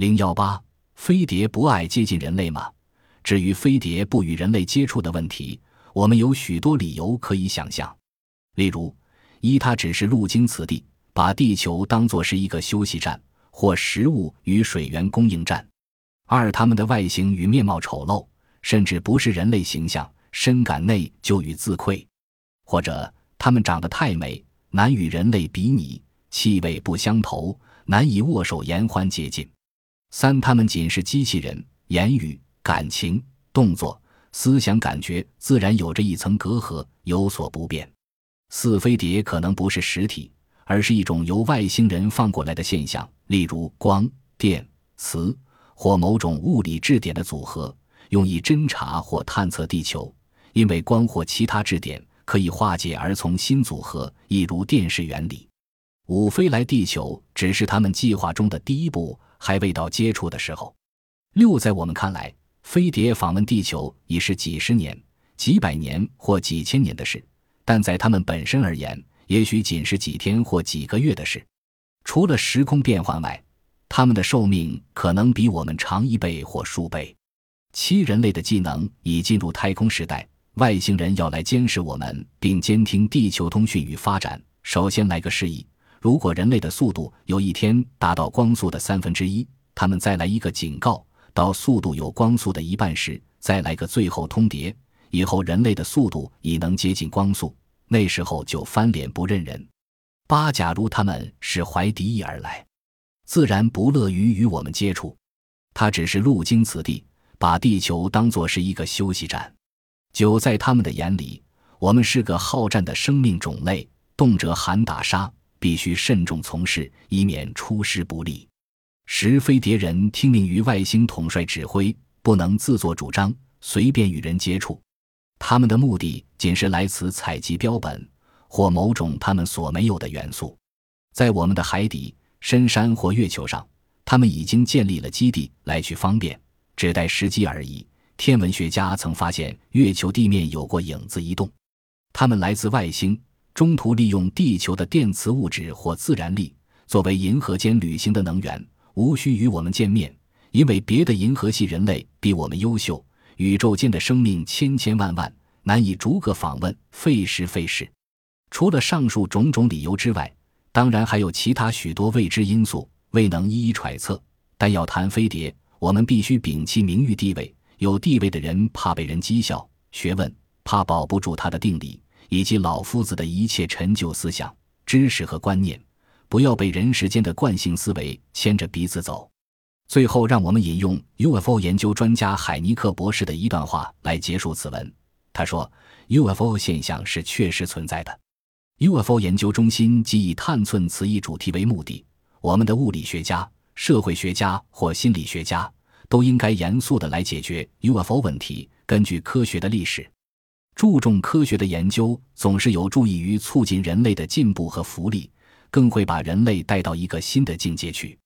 零幺八，飞碟不爱接近人类吗？至于飞碟不与人类接触的问题，我们有许多理由可以想象。例如，一，它只是路经此地，把地球当作是一个休息站或食物与水源供应站；二，它们的外形与面貌丑陋，甚至不是人类形象，深感内疚与自愧；或者，它们长得太美，难与人类比拟，气味不相投，难以握手言欢接近；三，它们仅是机器人，言语、感情、动作、思想、感觉自然有着一层隔阂，有所不便。四飞碟可能不是实体，而是一种由外星人放过来的现象，例如光、电、磁或某种物理质点的组合，用以侦察或探测地球。因为光或其他质点可以化解而从新组合，一如电视原理。五飞来地球只是他们计划中的第一步，还未到接触的时候。六在我们看来，飞碟访问地球已是几十年、几百年或几千年的事。但在他们本身而言，也许仅是几天或几个月的事。除了时空变换外，他们的寿命可能比我们长一倍或数倍。七人类的技能已进入太空时代，外星人要来监视我们，并监听地球通讯与发展。首先来个示意：如果人类的速度有一天达到光速的三分之一，他们再来一个警告；到速度有光速的一半时，再来个最后通牒。以后人类的速度已能接近光速。那时候就翻脸不认人。八，假如他们是怀敌意而来，自然不乐于与我们接触。他只是路经此地，把地球当作是一个休息站。九，在他们的眼里，我们是个好战的生命种类，动辄喊打杀，必须慎重从事，以免出师不利。十，飞碟人听命于外星统帅指挥，不能自作主张，随便与人接触。他们的目的仅是来此采集标本或某种他们所没有的元素，在我们的海底、深山或月球上，他们已经建立了基地，来去方便，只待时机而已。天文学家曾发现月球地面有过影子移动，他们来自外星，中途利用地球的电磁物质或自然力作为银河间旅行的能源，无需与我们见面，因为别的银河系人类比我们优秀。宇宙间的生命千千万万，难以逐个访问，费时费事。除了上述种种理由之外，当然还有其他许多未知因素，未能一一揣测。但要谈飞碟，我们必须摒弃名誉地位。有地位的人怕被人讥笑，学问怕保不住他的定理，以及老夫子的一切陈旧思想、知识和观念，不要被人世间的惯性思维牵着鼻子走。最后，让我们引用 UFO 研究专家海尼克博士的一段话来结束此文。他说：“UFO 现象是确实存在的。UFO 研究中心即以探寸此一主题为目的。我们的物理学家、社会学家或心理学家都应该严肃地来解决 UFO 问题。根据科学的历史，注重科学的研究总是有助于促进人类的进步和福利，更会把人类带到一个新的境界去。”